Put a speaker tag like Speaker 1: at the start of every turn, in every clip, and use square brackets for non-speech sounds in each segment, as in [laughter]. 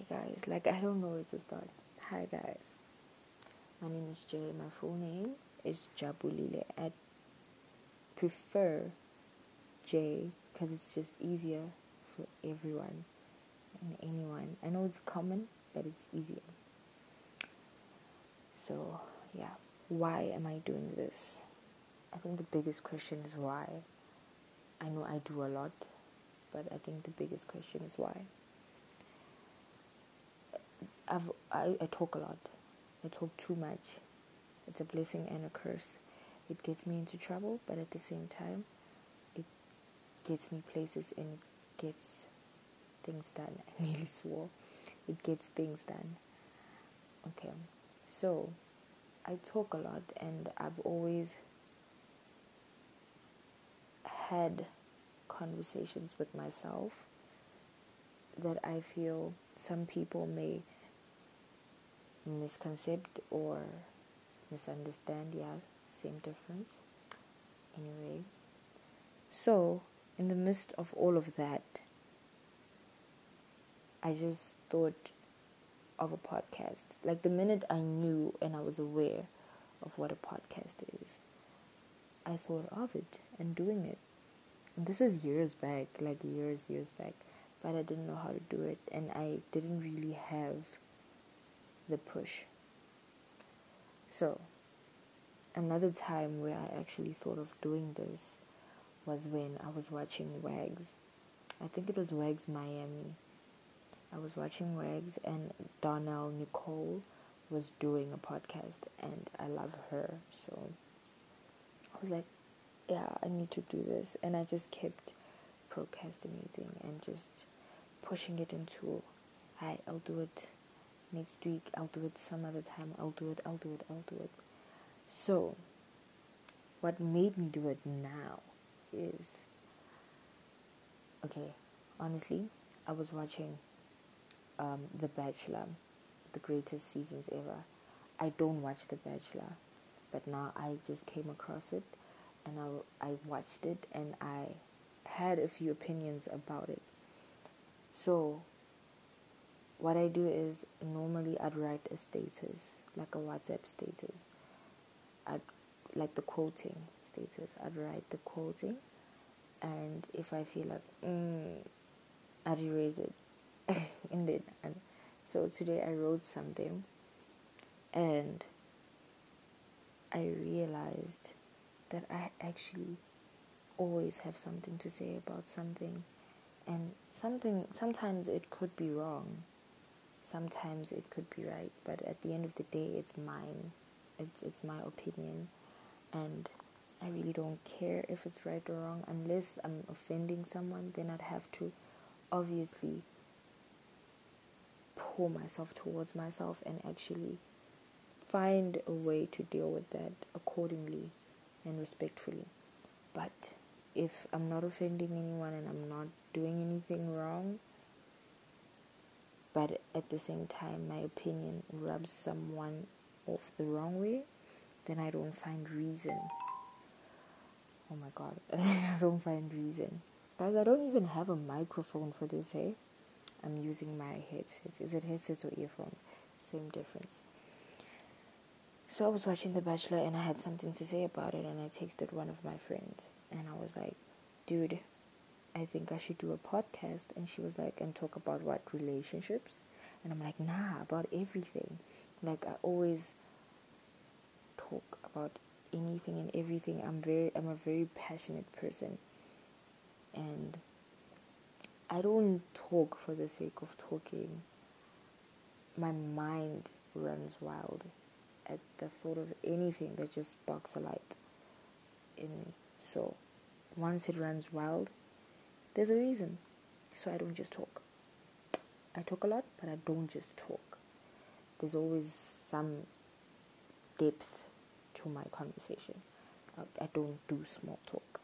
Speaker 1: Hi guys, like I don't know where to start. Hi guys, my name is Jay. My full name is Jabulile. I prefer Jay because it's just easier for everyone and anyone. I know it's common, but it's easier. So, yeah, why am I doing this? I think the biggest question is why. I know I do a lot, but I think the biggest question is why. I've, I, I talk a lot. I talk too much. It's a blessing and a curse. It gets me into trouble, but at the same time, it gets me places and it gets things done. [laughs] I nearly swore. It gets things done. Okay, so I talk a lot, and I've always had conversations with myself that I feel some people may misconcept or misunderstand. Yeah, same difference. Anyway, so in the midst of all of that, I just thought of a podcast. Like the minute I knew and I was aware of what a podcast is, I thought of it and doing it. And this is years back, like years, years back. But I didn't know how to do it and I didn't really have the push. So, another time where I actually thought of doing this was when I was watching Wags. I think it was Wags Miami. I was watching Wags and Darnell Nicole was doing a podcast and I love her. So I was like, yeah, I need to do this. And I just kept procrastinating and just pushing it into, I, I'll do it next week, I'll do it some other time, I'll do it, I'll do it, I'll do it. So, what made me do it now is okay, honestly, I was watching um, The Bachelor, the greatest seasons ever. I don't watch The Bachelor, but now I just came across it and I, I watched it and I had a few opinions about it. So, what I do is normally I'd write a status, like a WhatsApp status. I'd like the quoting status. I'd write the quoting, and if I feel like, mm, I'd erase it, [laughs] and then and so today I wrote something, and I realized that I actually always have something to say about something, and something sometimes it could be wrong sometimes it could be right, but at the end of the day, it's mine. It's it's my opinion, and I really don't care if it's right or wrong unless I'm offending someone. Then I'd have to, obviously, pull myself towards myself and actually find a way to deal with that accordingly and respectfully. But if I'm not offending anyone and I'm not doing anything wrong, but at the same time my opinion rubs someone off the wrong way, then I don't find reason. Oh my god, [laughs] I don't find reason. Guys, I don't even have a microphone for this, hey? I'm using my headsets. Is it headsets or earphones? Same difference. So I was watching The Bachelor and I had something to say about it, and I texted one of my friends, and I was like, dude, I think I should do a podcast. And she was like, and talk about what relationships. And I'm like, nah, about everything. Like I always talk about anything and everything. I'm very, I'm a very passionate person, and I don't talk for the sake of talking. My mind runs wild at the thought of anything that just sparks a light in me. So once it runs wild, there's a reason. So I don't just talk. I talk a lot, but I don't just talk. There's always some depth to my conversation. I don't do small talk.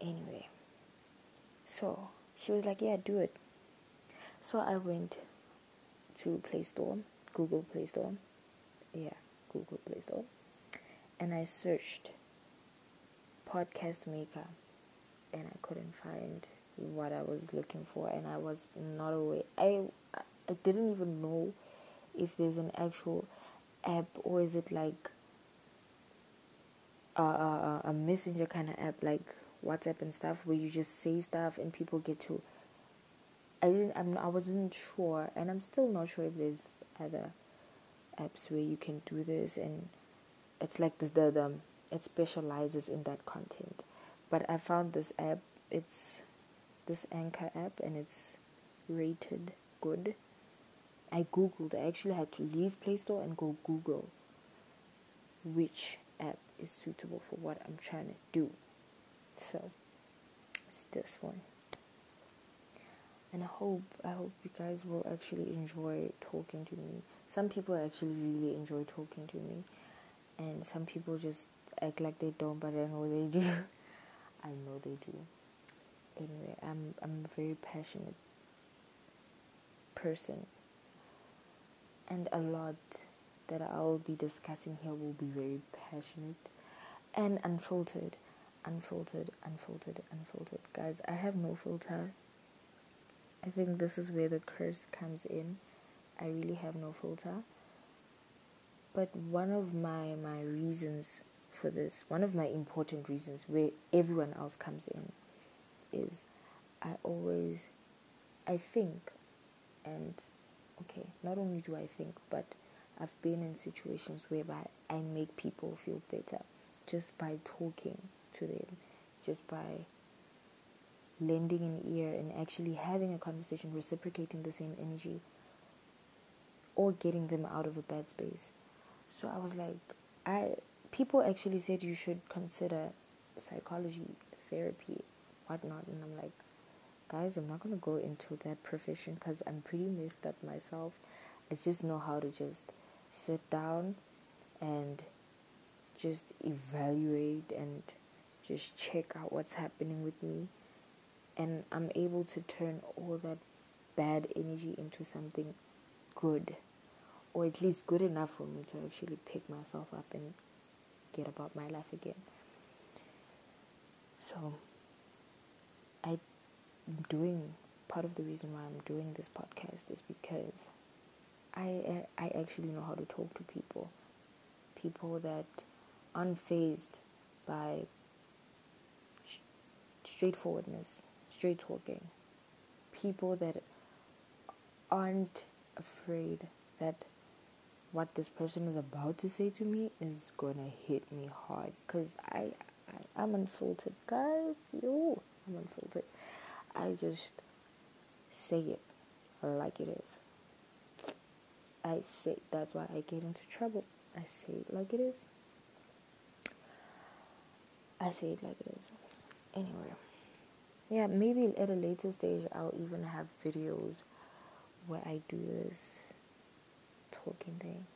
Speaker 1: Anyway, so she was like, Yeah, do it. So I went to Play Store, Google Play Store. Yeah, Google Play Store. And I searched podcast maker and I couldn't find what I was looking for, and I was not aware. I I didn't even know if there's an actual app or is it like a, a, a messenger kind of app like WhatsApp and stuff where you just say stuff and people get to. I didn't. I'm. I wasn't sure, and I'm still not sure if there's other apps where you can do this, and it's like the the, the it specializes in that content. But I found this app. It's this Anchor app, and it's rated good. I googled. I actually had to leave Play Store and go Google which app is suitable for what I'm trying to do. So it's this one. And I hope I hope you guys will actually enjoy talking to me. Some people actually really enjoy talking to me and some people just act like they don't but I know they do. [laughs] I know they do. Anyway, I'm I'm a very passionate person and a lot that I'll be discussing here will be very passionate and unfiltered, unfiltered, unfiltered, unfiltered. Guys, I have no filter. I think this is where the curse comes in. I really have no filter. But one of my my reasons for this, one of my important reasons where everyone else comes in is I always I think and okay, not only do I think, but I've been in situations whereby I make people feel better just by talking to them, just by lending an ear and actually having a conversation, reciprocating the same energy, or getting them out of a bad space. So I was like, I people actually said you should consider psychology, therapy, whatnot, and I'm like, guys, I'm not gonna go into that profession because I'm pretty messed up myself. I just know how to just sit down and just evaluate and just check out what's happening with me and I'm able to turn all that bad energy into something good or at least good enough for me to actually pick myself up and get about my life again. So I'm doing part of the reason why I'm doing this podcast is because I I actually know how to talk to people, people that unfazed by sh- straightforwardness, straight talking, people that aren't afraid that what this person is about to say to me is gonna hit me hard because I, I I'm unfiltered guys yo I'm unfiltered I just say it like it is I say that's why I get into trouble. I say it like it is. I say it like it is. Anyway, yeah, maybe at a later stage I'll even have videos where I do this talking thing.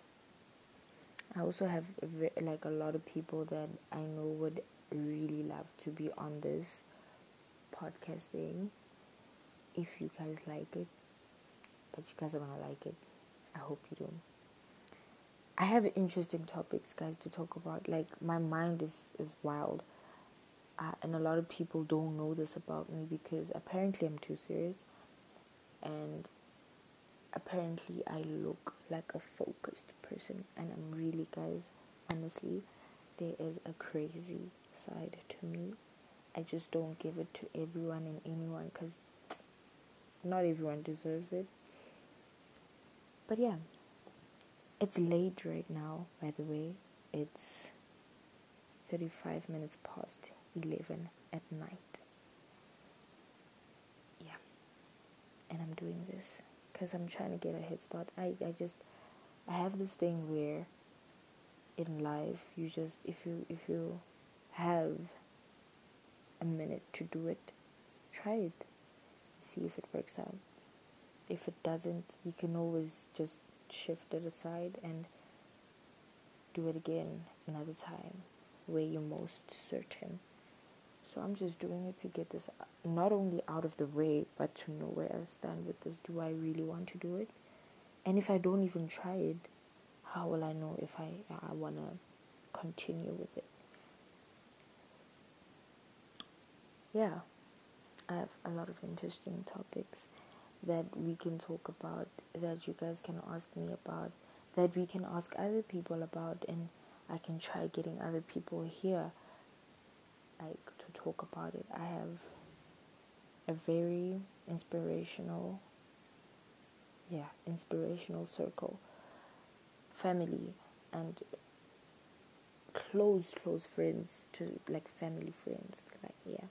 Speaker 1: I also have like a lot of people that I know would really love to be on this podcast thing. If you guys like it, but you guys are gonna like it. I hope you do. I have interesting topics, guys, to talk about. Like my mind is is wild, uh, and a lot of people don't know this about me because apparently I'm too serious, and apparently I look like a focused person, and I'm really, guys. Honestly, there is a crazy side to me. I just don't give it to everyone and anyone because not everyone deserves it. But yeah, it's late right now, by the way. It's 35 minutes past 11 at night. Yeah. And I'm doing this because I'm trying to get a head start. I, I just, I have this thing where in life you just, if you, if you have a minute to do it, try it. See if it works out if it doesn't, you can always just shift it aside and do it again another time where you're most certain. So I'm just doing it to get this not only out of the way, but to know where I stand with this. Do I really want to do it? And if I don't even try it, how will I know if I, I want to continue with it? Yeah. I have a lot of interesting topics that we can talk about, that you guys can ask me about, that we can ask other people about, and I can try getting other people here, like to talk about it. I have a very inspirational, yeah, inspirational circle, family, and close, close friends to like family friends, like yeah.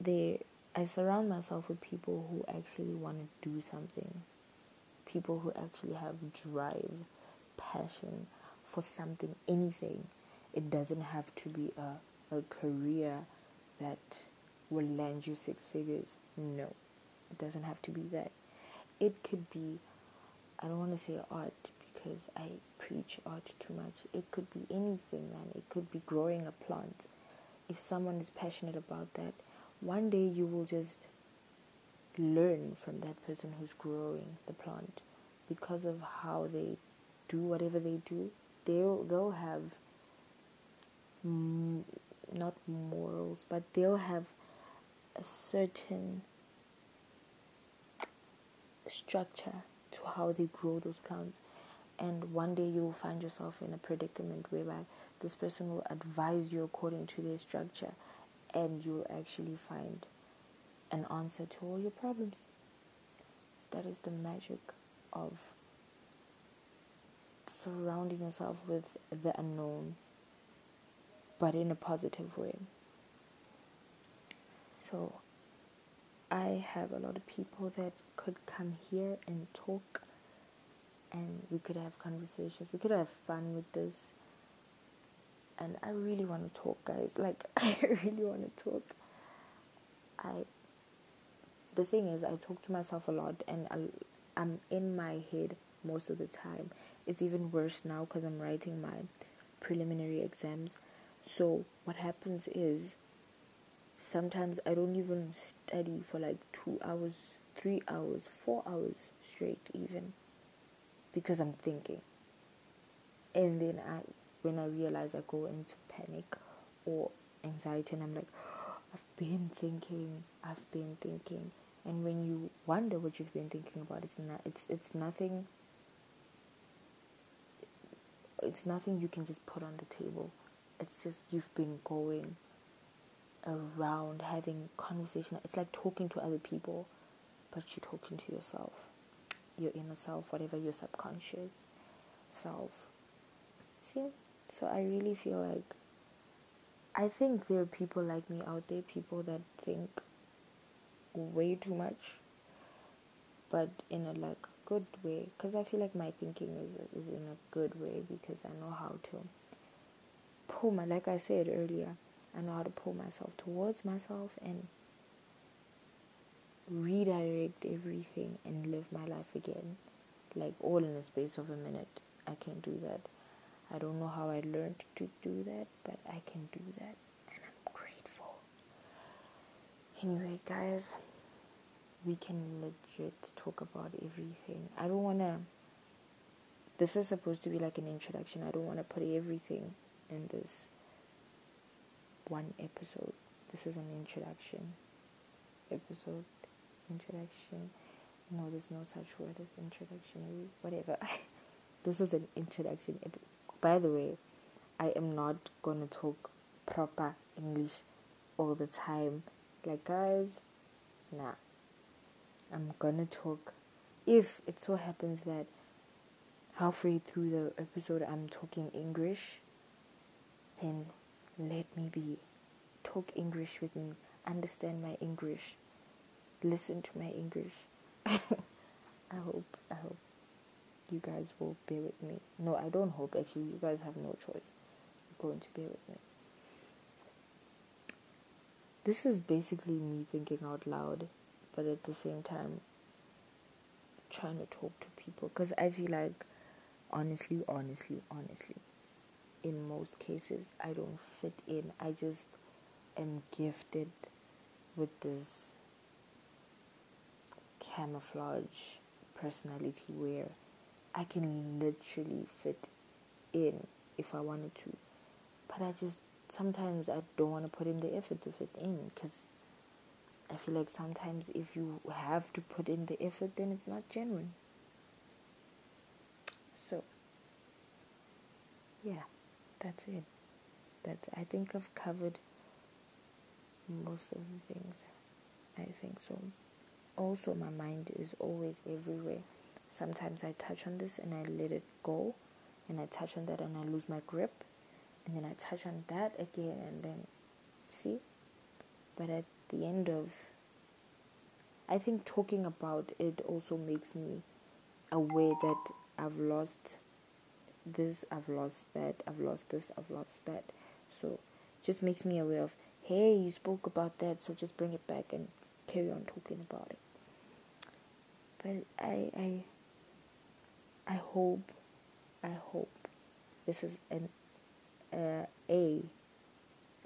Speaker 1: They, I surround myself with people who actually want to do something people who actually have drive, passion for something, anything. It doesn't have to be a, a career that will land you six figures. No, it doesn't have to be that. It could be, I don't want to say art because I preach art too much. It could be anything, man. It could be growing a plant. If someone is passionate about that, one day you will just learn from that person who's growing the plant because of how they do whatever they do they'll they'll have mm, not morals but they'll have a certain structure to how they grow those plants and one day you'll find yourself in a predicament whereby this person will advise you according to their structure and you'll actually find an answer to all your problems. That is the magic of surrounding yourself with the unknown, but in a positive way. So, I have a lot of people that could come here and talk, and we could have conversations. We could have fun with this. And I really want to talk, guys. [laughs] Like, [laughs] I really want to talk. I the thing is, I talk to myself a lot, and I'm in my head most of the time. It's even worse now because I'm writing my preliminary exams. So, what happens is sometimes I don't even study for like two hours, three hours, four hours straight, even because I'm thinking. And then I, when I realize I go into panic or anxiety, and I'm like, I've been thinking, I've been thinking and when you wonder what you've been thinking about it's not it's it's nothing it's nothing you can just put on the table it's just you've been going around having conversation. It's like talking to other people but you're talking to yourself. Your inner self whatever your subconscious self. See? So i really feel like i think there are people like me out there people that think way too much, but in a like good way. Because I feel like my thinking is is in a good way because I know how to pull my like I said earlier. I know how to pull myself towards myself and redirect everything and live my life again, like all in the space of a minute. I can do that. I don't know how I learned to do that, but I can do that. And I'm grateful. Anyway, guys, we can legit talk about everything. I don't want to. This is supposed to be like an introduction. I don't want to put everything in this one episode. This is an introduction episode. Introduction. No, there's no such word as introductionary. Whatever. [laughs] this is an introduction. By the way, I am not gonna talk proper English all the time like, guys, nah. I'm gonna talk. If it so happens that halfway through the episode I'm talking English, then let me be. Talk English with me. Understand my English. Listen to my English. [laughs] I hope, I hope you guys will bear with me. No, I don't hope actually. You guys have no choice. You're going to bear with me this is basically me thinking out loud, but at the same time, trying to talk to people. Because I feel like, honestly, honestly, honestly, in most cases, I don't fit in. I just am gifted with this camouflage personality where I can literally fit in if I wanted to. But I just sometimes I don't want to put in the effort to fit in because I feel like sometimes if you have to put in the effort, then it's not genuine. So, yeah, that's it. That's I think I've covered most of the things. I think so. Also, my mind is always everywhere. Sometimes I touch on this and I let it go, and I touch on that and I lose my grip, and then I touch on that again, and then see. But at the end of, I think talking about it also makes me aware that I've lost this, I've lost that, I've lost this, I've lost that. So, just makes me aware of, hey, you spoke about that, so just bring it back and carry on talking about it. But I, I, I hope, I hope this is an uh, a.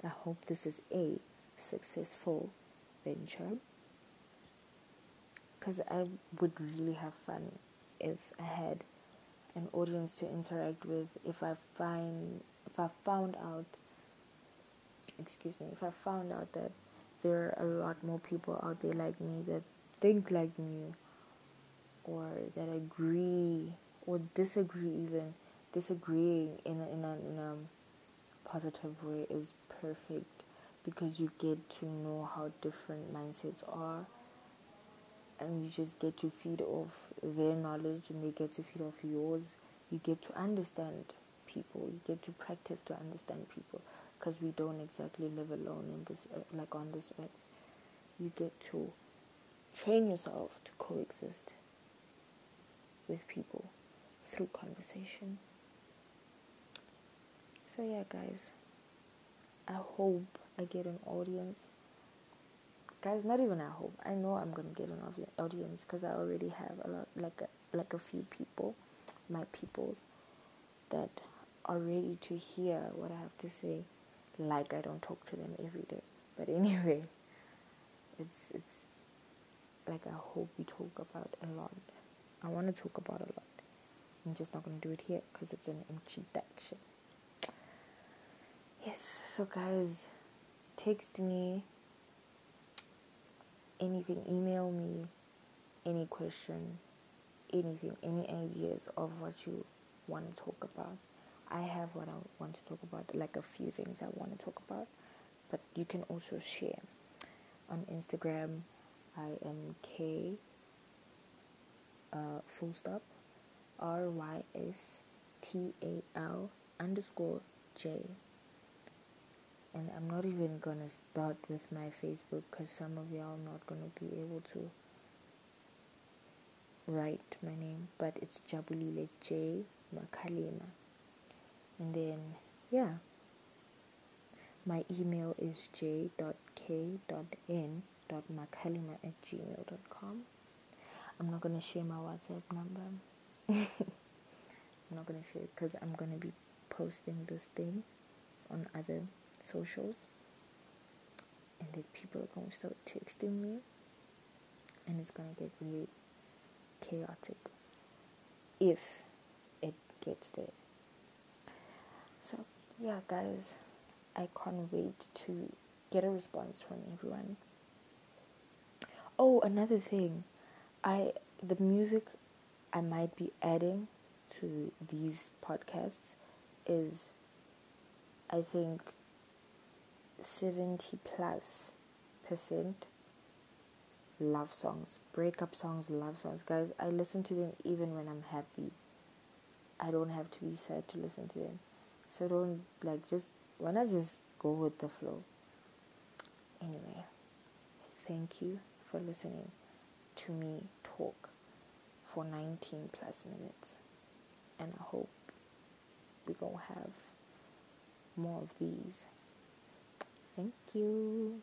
Speaker 1: I hope this is a successful venture because I would really have fun if I had an audience to interact with. If I find, if I found out, excuse me, if I found out that there are a lot more people out there like me that think like me, or that agree or disagree, even disagreeing in a, in a, in a positive way is perfect because you get to know how different mindsets are and you just get to feed off their knowledge and they get to feed off yours. You get to understand people. You get to practice to understand people because we don't exactly live alone in this earth, like on this earth. You get to train yourself to coexist with people through conversation. So yeah guys. I hope I get an audience. Guys, not even I hope. I know I'm gonna get an audience because I already have a lot, like a, like a few people, my peoples, that are ready to hear what I have to say. Like I don't talk to them every day, but [laughs] anyway, it's it's like I hope we talk about a lot. I want to talk about a lot. I'm just not gonna do it here because it's an introduction. Yes, so guys text me, anything, email me, any question, anything, any ideas of what you want to talk about. I have what I want to talk about, like a few things I want to talk about, but you can also share. On Instagram, I am K uh, full stop R Y S T A L underscore J and I'm not even gonna start with my Facebook because some of y'all not gonna be able to write my name, but it's Jabulile J Makalima, and then yeah, my email is j.k.n.makalima at gmail.com. I'm not gonna share my WhatsApp number. [laughs] I'm not gonna share because I'm gonna be posting this thing on other socials and then people are going to start texting me and it's going to get really chaotic if it gets there. So yeah guys i can't wait to get a response from everyone. Oh another thing i the music i might be adding to these podcasts is i think 70 plus percent love songs, breakup songs, love songs. Guys, I listen to them even when I'm happy. I don't have to be sad to listen to them. So don't like just not just go with the flow. Anyway, thank you for listening to me talk for 19 plus minutes. And I hope going to have more of these. Thank you.